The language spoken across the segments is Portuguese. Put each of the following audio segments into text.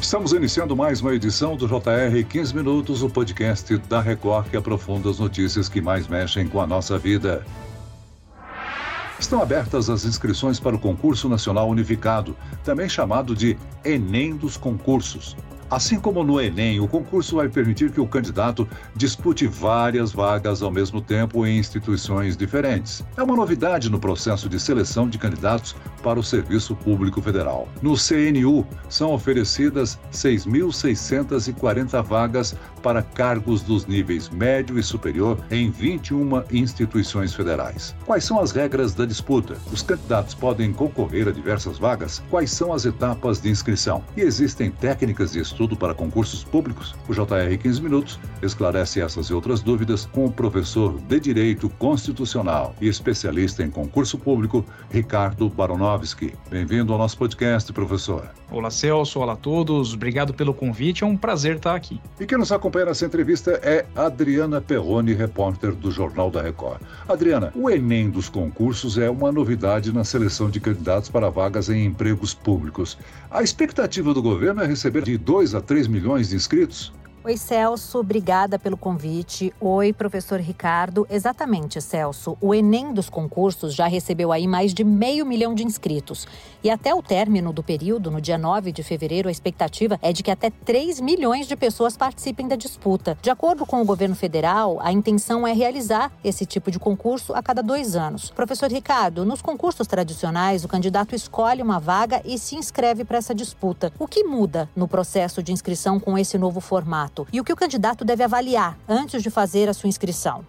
Estamos iniciando mais uma edição do JR 15 Minutos, o podcast da Record que aprofunda as notícias que mais mexem com a nossa vida. Estão abertas as inscrições para o Concurso Nacional Unificado, também chamado de Enem dos Concursos. Assim como no Enem, o concurso vai permitir que o candidato dispute várias vagas ao mesmo tempo em instituições diferentes. É uma novidade no processo de seleção de candidatos para o Serviço Público Federal. No CNU, são oferecidas 6.640 vagas para cargos dos níveis médio e superior em 21 instituições federais. Quais são as regras da disputa? Os candidatos podem concorrer a diversas vagas? Quais são as etapas de inscrição? E existem técnicas de estudo para concursos públicos? O JR 15 Minutos esclarece essas e outras dúvidas com o professor de Direito Constitucional e especialista em concurso público, Ricardo Baronovski. Bem-vindo ao nosso podcast, professor. Olá, Celso. Olá a todos. Obrigado pelo convite. É um prazer estar aqui. E quem nos acompanha nessa entrevista é Adriana Perrone, repórter do Jornal da Record. Adriana, o Enem dos concursos é uma novidade na seleção de candidatos para vagas em empregos públicos. A expectativa do governo é receber de 2 a 3 milhões de inscritos? Oi, Celso, obrigada pelo convite. Oi, professor Ricardo. Exatamente, Celso. O Enem dos concursos já recebeu aí mais de meio milhão de inscritos. E até o término do período, no dia 9 de fevereiro, a expectativa é de que até 3 milhões de pessoas participem da disputa. De acordo com o governo federal, a intenção é realizar esse tipo de concurso a cada dois anos. Professor Ricardo, nos concursos tradicionais, o candidato escolhe uma vaga e se inscreve para essa disputa. O que muda no processo de inscrição com esse novo formato? Candidato e o que o candidato deve avaliar antes de fazer a sua inscrição.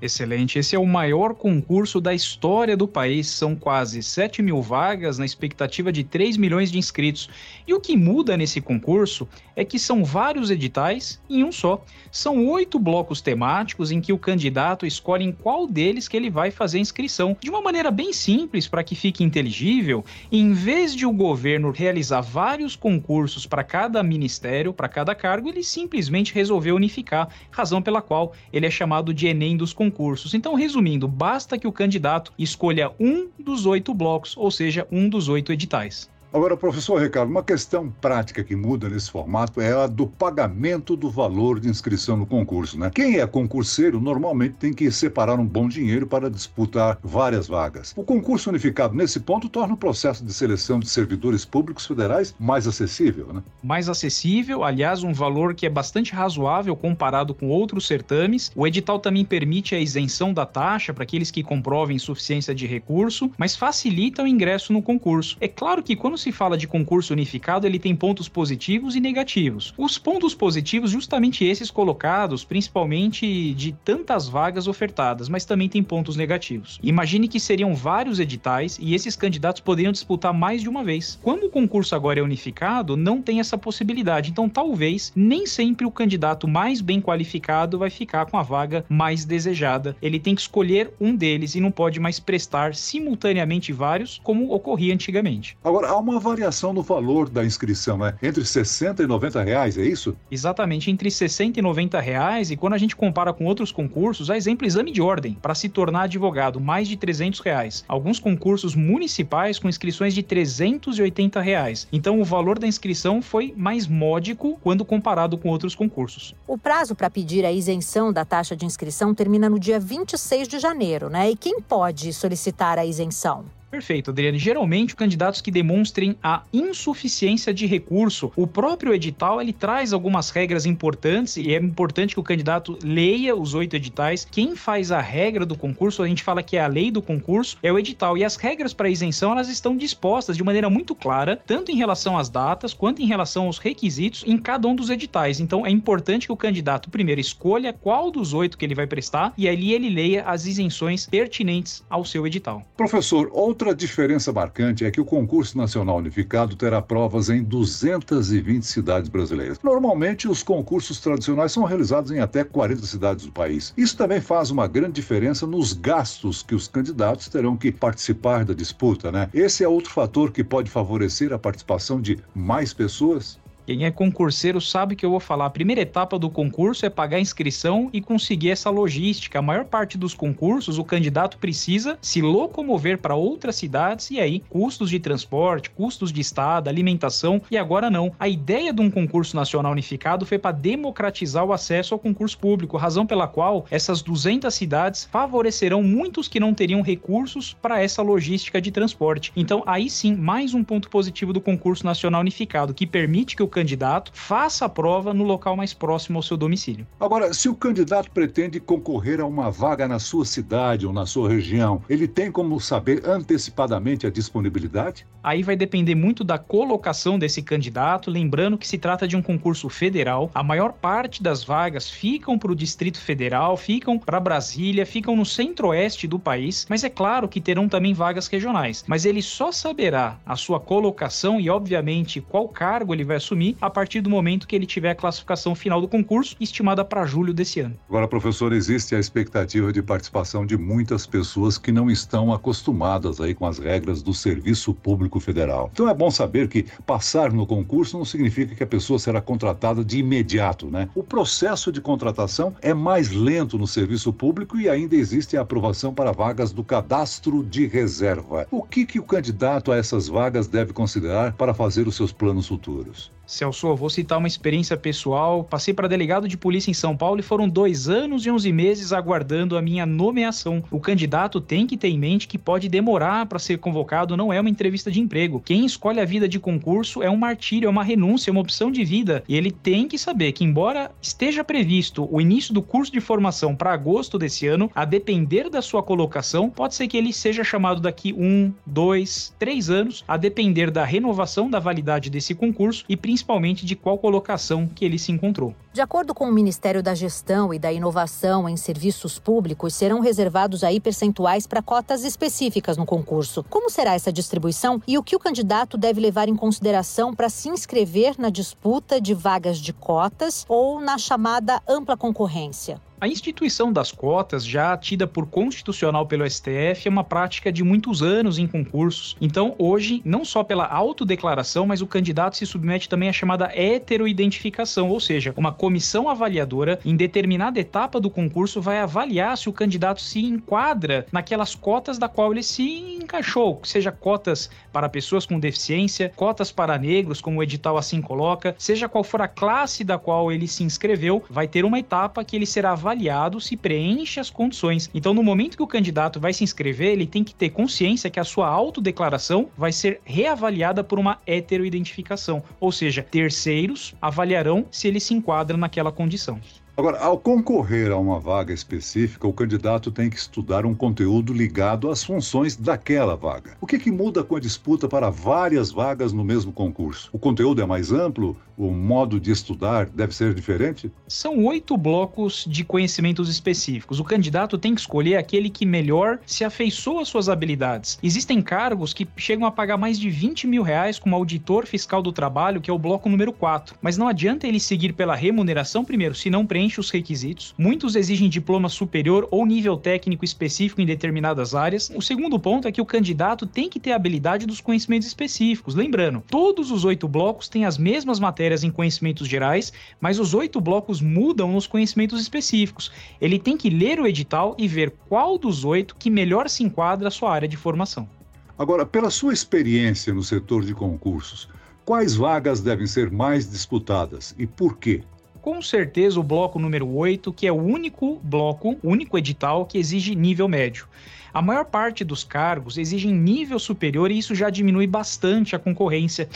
Excelente. Esse é o maior concurso da história do país. São quase 7 mil vagas na expectativa de 3 milhões de inscritos. E o que muda nesse concurso é que são vários editais em um só. São oito blocos temáticos em que o candidato escolhe em qual deles que ele vai fazer a inscrição. De uma maneira bem simples, para que fique inteligível, em vez de o governo realizar vários concursos para cada ministério, para cada cargo, ele simplesmente resolveu unificar, razão pela qual ele é chamado de Enem dos concursos concursos. Então, resumindo, basta que o candidato escolha um dos oito blocos, ou seja, um dos oito editais. Agora, professor Ricardo, uma questão prática que muda nesse formato é a do pagamento do valor de inscrição no concurso, né? Quem é concurseiro normalmente tem que separar um bom dinheiro para disputar várias vagas. O concurso unificado nesse ponto torna o processo de seleção de servidores públicos federais mais acessível, né? Mais acessível, aliás, um valor que é bastante razoável comparado com outros certames. O edital também permite a isenção da taxa para aqueles que comprovem suficiência de recurso, mas facilita o ingresso no concurso. É claro que quando se se fala de concurso unificado, ele tem pontos positivos e negativos. Os pontos positivos, justamente esses colocados, principalmente de tantas vagas ofertadas, mas também tem pontos negativos. Imagine que seriam vários editais e esses candidatos poderiam disputar mais de uma vez. Quando o concurso agora é unificado, não tem essa possibilidade. Então, talvez nem sempre o candidato mais bem qualificado vai ficar com a vaga mais desejada. Ele tem que escolher um deles e não pode mais prestar simultaneamente vários, como ocorria antigamente. Agora, há uma uma variação no valor da inscrição, né? Entre 60 e 90 reais, é isso? Exatamente, entre 60 e 90 reais. E quando a gente compara com outros concursos, a exemplo, exame de ordem, para se tornar advogado, mais de 300 reais. Alguns concursos municipais com inscrições de 380 reais. Então o valor da inscrição foi mais módico quando comparado com outros concursos. O prazo para pedir a isenção da taxa de inscrição termina no dia 26 de janeiro, né? E quem pode solicitar a isenção? Perfeito, Adriane. Geralmente, candidatos que demonstrem a insuficiência de recurso, o próprio edital ele traz algumas regras importantes e é importante que o candidato leia os oito editais. Quem faz a regra do concurso, a gente fala que é a lei do concurso, é o edital. E as regras para isenção elas estão dispostas de maneira muito clara, tanto em relação às datas quanto em relação aos requisitos em cada um dos editais. Então, é importante que o candidato primeiro escolha qual dos oito que ele vai prestar e ali ele leia as isenções pertinentes ao seu edital. Professor, Outra diferença marcante é que o concurso nacional unificado terá provas em 220 cidades brasileiras. Normalmente, os concursos tradicionais são realizados em até 40 cidades do país. Isso também faz uma grande diferença nos gastos que os candidatos terão que participar da disputa, né? Esse é outro fator que pode favorecer a participação de mais pessoas Quem é concurseiro sabe que eu vou falar. A primeira etapa do concurso é pagar a inscrição e conseguir essa logística. A maior parte dos concursos, o candidato precisa se locomover para outras cidades e aí custos de transporte, custos de estada, alimentação e agora não. A ideia de um concurso nacional unificado foi para democratizar o acesso ao concurso público, razão pela qual essas 200 cidades favorecerão muitos que não teriam recursos para essa logística de transporte. Então, aí sim, mais um ponto positivo do concurso nacional unificado, que permite que o candidato faça a prova no local mais próximo ao seu domicílio. Agora, se o candidato pretende concorrer a uma vaga na sua cidade ou na sua região, ele tem como saber antecipadamente a disponibilidade? Aí vai depender muito da colocação desse candidato, lembrando que se trata de um concurso federal. A maior parte das vagas ficam para o Distrito Federal, ficam para Brasília, ficam no centro-oeste do país, mas é claro que terão também vagas regionais. Mas ele só saberá a sua colocação e, obviamente, qual cargo ele vai assumir a partir do momento que ele tiver a classificação final do concurso, estimada para julho desse ano. Agora, professor, existe a expectativa de participação de muitas pessoas que não estão acostumadas aí com as regras do serviço público federal. Então é bom saber que passar no concurso não significa que a pessoa será contratada de imediato, né? O processo de contratação é mais lento no serviço público e ainda existe a aprovação para vagas do cadastro de reserva. O que, que o candidato a essas vagas deve considerar para fazer os seus planos futuros? Celso, vou citar uma experiência pessoal. Passei para delegado de polícia em São Paulo e foram dois anos e onze meses aguardando a minha nomeação. O candidato tem que ter em mente que pode demorar para ser convocado, não é uma entrevista de emprego. Quem escolhe a vida de concurso é um martírio, é uma renúncia, é uma opção de vida. E ele tem que saber que, embora esteja previsto o início do curso de formação para agosto desse ano, a depender da sua colocação, pode ser que ele seja chamado daqui um, dois, três anos, a depender da renovação da validade desse concurso e principalmente principalmente de qual colocação que ele se encontrou. De acordo com o Ministério da Gestão e da Inovação em Serviços Públicos, serão reservados aí percentuais para cotas específicas no concurso. Como será essa distribuição e o que o candidato deve levar em consideração para se inscrever na disputa de vagas de cotas ou na chamada ampla concorrência? A instituição das cotas, já tida por constitucional pelo STF, é uma prática de muitos anos em concursos. Então, hoje, não só pela autodeclaração, mas o candidato se submete também à chamada heteroidentificação, ou seja, uma comissão avaliadora em determinada etapa do concurso vai avaliar se o candidato se enquadra naquelas cotas da qual ele se encaixou, seja cotas para pessoas com deficiência, cotas para negros, como o edital assim coloca, seja qual for a classe da qual ele se inscreveu, vai ter uma etapa que ele será avaliado se preenche as condições. Então, no momento que o candidato vai se inscrever, ele tem que ter consciência que a sua autodeclaração vai ser reavaliada por uma heteroidentificação, ou seja, terceiros avaliarão se ele se enquadra naquela condição. Agora, ao concorrer a uma vaga específica, o candidato tem que estudar um conteúdo ligado às funções daquela vaga. O que, que muda com a disputa para várias vagas no mesmo concurso? O conteúdo é mais amplo? O modo de estudar deve ser diferente? São oito blocos de conhecimentos específicos. O candidato tem que escolher aquele que melhor se afeiçoa às suas habilidades. Existem cargos que chegam a pagar mais de 20 mil reais como auditor fiscal do trabalho, que é o bloco número 4. Mas não adianta ele seguir pela remuneração primeiro, se não preenche preenche os requisitos. Muitos exigem diploma superior ou nível técnico específico em determinadas áreas. O segundo ponto é que o candidato tem que ter habilidade dos conhecimentos específicos. Lembrando, todos os oito blocos têm as mesmas matérias em conhecimentos gerais, mas os oito blocos mudam nos conhecimentos específicos. Ele tem que ler o edital e ver qual dos oito que melhor se enquadra à sua área de formação. Agora, pela sua experiência no setor de concursos, quais vagas devem ser mais disputadas e por quê? Com certeza o bloco número 8, que é o único bloco, único edital que exige nível médio. A maior parte dos cargos exigem nível superior e isso já diminui bastante a concorrência.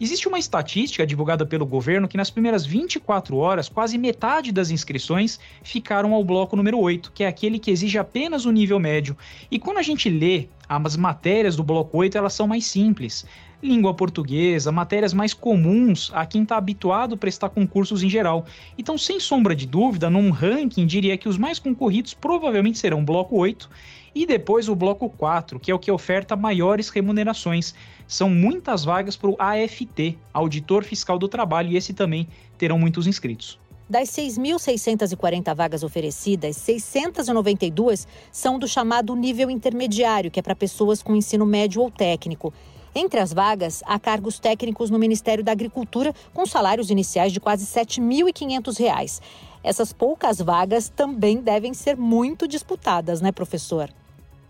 Existe uma estatística divulgada pelo governo que nas primeiras 24 horas, quase metade das inscrições ficaram ao bloco número 8, que é aquele que exige apenas o nível médio. E quando a gente lê as matérias do bloco 8, elas são mais simples língua portuguesa, matérias mais comuns a quem está habituado a prestar concursos em geral. Então, sem sombra de dúvida, num ranking, diria que os mais concorridos provavelmente serão o bloco 8 e depois o bloco 4, que é o que oferta maiores remunerações. São muitas vagas para o AFT, Auditor Fiscal do Trabalho, e esse também terão muitos inscritos. Das 6.640 vagas oferecidas, 692 são do chamado nível intermediário, que é para pessoas com ensino médio ou técnico. Entre as vagas, há cargos técnicos no Ministério da Agricultura com salários iniciais de quase R$ 7.500. Essas poucas vagas também devem ser muito disputadas, né, professor?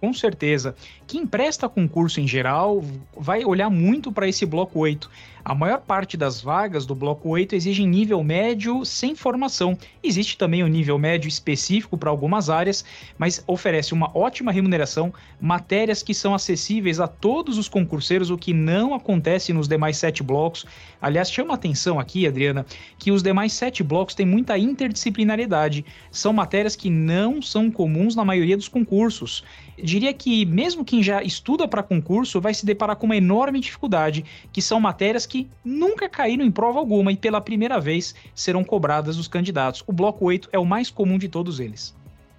Com certeza. Quem presta concurso em geral vai olhar muito para esse bloco 8. A maior parte das vagas do bloco 8 exigem nível médio sem formação. Existe também o nível médio específico para algumas áreas, mas oferece uma ótima remuneração, matérias que são acessíveis a todos os concurseiros, o que não acontece nos demais sete blocos. Aliás, chama atenção aqui, Adriana, que os demais sete blocos têm muita interdisciplinaridade. São matérias que não são comuns na maioria dos concursos. Diria que mesmo quem já estuda para concurso vai se deparar com uma enorme dificuldade, que são matérias que que nunca caíram em prova alguma e pela primeira vez serão cobradas dos candidatos. O bloco 8 é o mais comum de todos eles.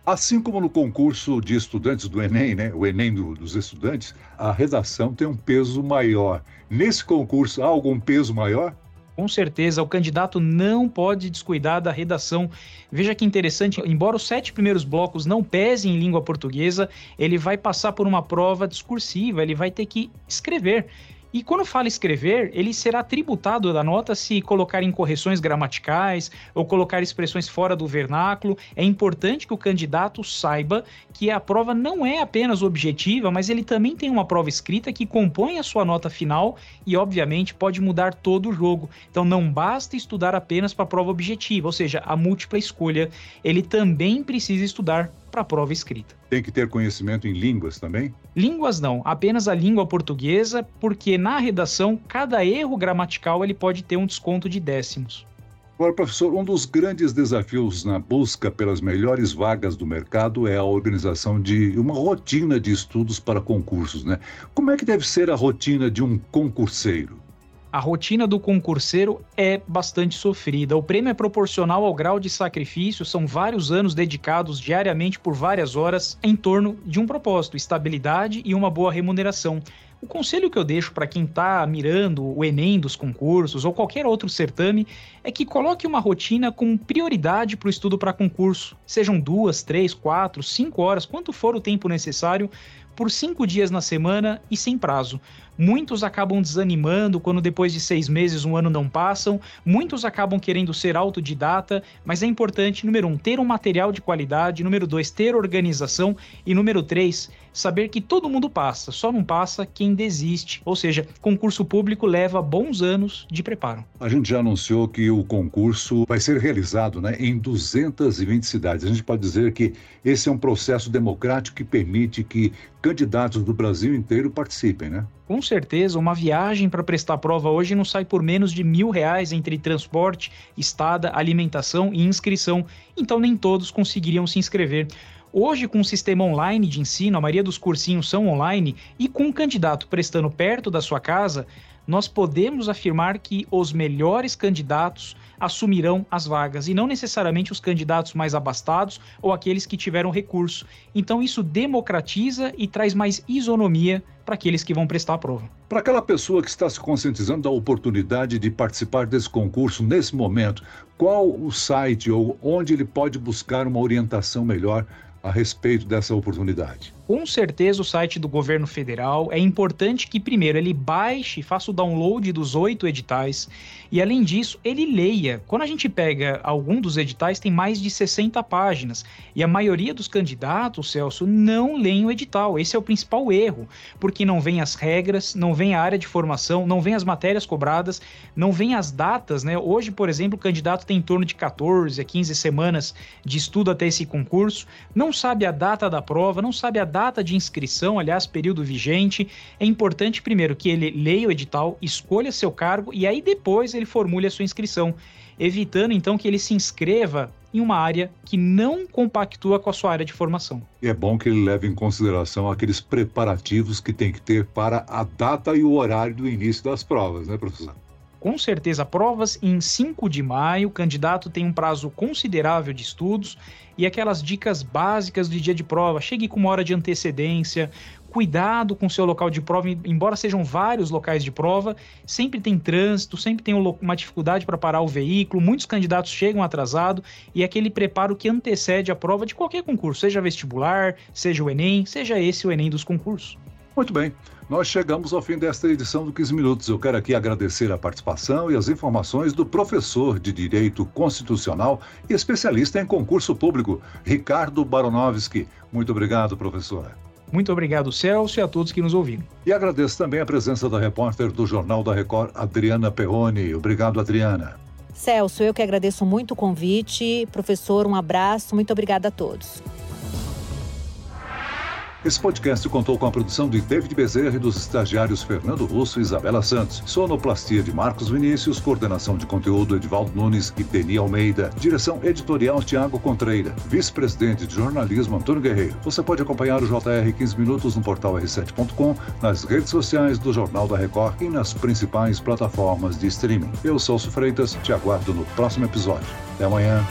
Assim como no concurso de estudantes do Enem, né, o Enem do, dos estudantes, a redação tem um peso maior. Nesse concurso há algum peso maior? Com certeza, o candidato não pode descuidar da redação. Veja que interessante, embora os sete primeiros blocos não pesem em língua portuguesa, ele vai passar por uma prova discursiva, ele vai ter que escrever. E quando fala escrever, ele será tributado da nota se colocar incorreções gramaticais ou colocar expressões fora do vernáculo. É importante que o candidato saiba que a prova não é apenas objetiva, mas ele também tem uma prova escrita que compõe a sua nota final e, obviamente, pode mudar todo o jogo. Então, não basta estudar apenas para a prova objetiva, ou seja, a múltipla escolha. Ele também precisa estudar para a prova escrita. Tem que ter conhecimento em línguas também? Línguas não, apenas a língua portuguesa, porque na redação cada erro gramatical ele pode ter um desconto de décimos. Agora, professor, um dos grandes desafios na busca pelas melhores vagas do mercado é a organização de uma rotina de estudos para concursos, né? Como é que deve ser a rotina de um concurseiro? A rotina do concurseiro é bastante sofrida. O prêmio é proporcional ao grau de sacrifício, são vários anos dedicados diariamente por várias horas em torno de um propósito: estabilidade e uma boa remuneração. O conselho que eu deixo para quem está mirando o Enem dos concursos ou qualquer outro certame é que coloque uma rotina com prioridade para o estudo para concurso. Sejam duas, três, quatro, cinco horas, quanto for o tempo necessário, por cinco dias na semana e sem prazo. Muitos acabam desanimando quando depois de seis meses, um ano não passam. Muitos acabam querendo ser autodidata, mas é importante, número um, ter um material de qualidade, número dois, ter organização e número três, saber que todo mundo passa, só não passa quem desiste. Ou seja, concurso público leva bons anos de preparo. A gente já anunciou que o concurso vai ser realizado né, em 220 cidades. A gente pode dizer que esse é um processo democrático que permite que candidatos do Brasil inteiro participem, né? Com certeza, uma viagem para prestar prova hoje não sai por menos de mil reais entre transporte, estada, alimentação e inscrição. Então nem todos conseguiriam se inscrever. Hoje, com o sistema online de ensino, a maioria dos cursinhos são online, e com um candidato prestando perto da sua casa, nós podemos afirmar que os melhores candidatos assumirão as vagas e não necessariamente os candidatos mais abastados ou aqueles que tiveram recurso. Então isso democratiza e traz mais isonomia para aqueles que vão prestar a prova. Para aquela pessoa que está se conscientizando da oportunidade de participar desse concurso nesse momento, qual o site ou onde ele pode buscar uma orientação melhor a respeito dessa oportunidade? Com certeza o site do governo federal. É importante que primeiro ele baixe, faça o download dos oito editais e além disso ele leia. Quando a gente pega algum dos editais tem mais de 60 páginas e a maioria dos candidatos, Celso, não leem o edital. Esse é o principal erro, porque não vem as regras, não vem a área de formação, não vem as matérias cobradas, não vem as datas, né? Hoje, por exemplo, o candidato tem em torno de 14 a 15 semanas de estudo até esse concurso, não sabe a data da prova, não sabe a data data de inscrição, aliás, período vigente, é importante primeiro que ele leia o edital, escolha seu cargo e aí depois ele formule a sua inscrição, evitando então que ele se inscreva em uma área que não compactua com a sua área de formação. É bom que ele leve em consideração aqueles preparativos que tem que ter para a data e o horário do início das provas, né, professor? Com certeza, provas em 5 de maio, o candidato tem um prazo considerável de estudos e aquelas dicas básicas de dia de prova. Chegue com uma hora de antecedência, cuidado com seu local de prova, embora sejam vários locais de prova, sempre tem trânsito, sempre tem uma dificuldade para parar o veículo, muitos candidatos chegam atrasado e é aquele preparo que antecede a prova de qualquer concurso, seja vestibular, seja o Enem, seja esse o Enem dos concursos. Muito bem. Nós chegamos ao fim desta edição do 15 Minutos. Eu quero aqui agradecer a participação e as informações do professor de Direito Constitucional e especialista em concurso público, Ricardo Baronovski. Muito obrigado, professor. Muito obrigado, Celso, e a todos que nos ouviram. E agradeço também a presença da repórter do Jornal da Record, Adriana Perrone. Obrigado, Adriana. Celso, eu que agradeço muito o convite. Professor, um abraço. Muito obrigada a todos. Esse podcast contou com a produção de David Bezerra e dos estagiários Fernando Russo e Isabela Santos. Sonoplastia de Marcos Vinícius, coordenação de conteúdo Edvaldo Nunes e Deni Almeida. Direção editorial Tiago Contreira. Vice-presidente de jornalismo Antônio Guerreiro. Você pode acompanhar o JR 15 Minutos no portal r7.com, nas redes sociais do Jornal da Record e nas principais plataformas de streaming. Eu sou Freitas, te aguardo no próximo episódio. Até amanhã.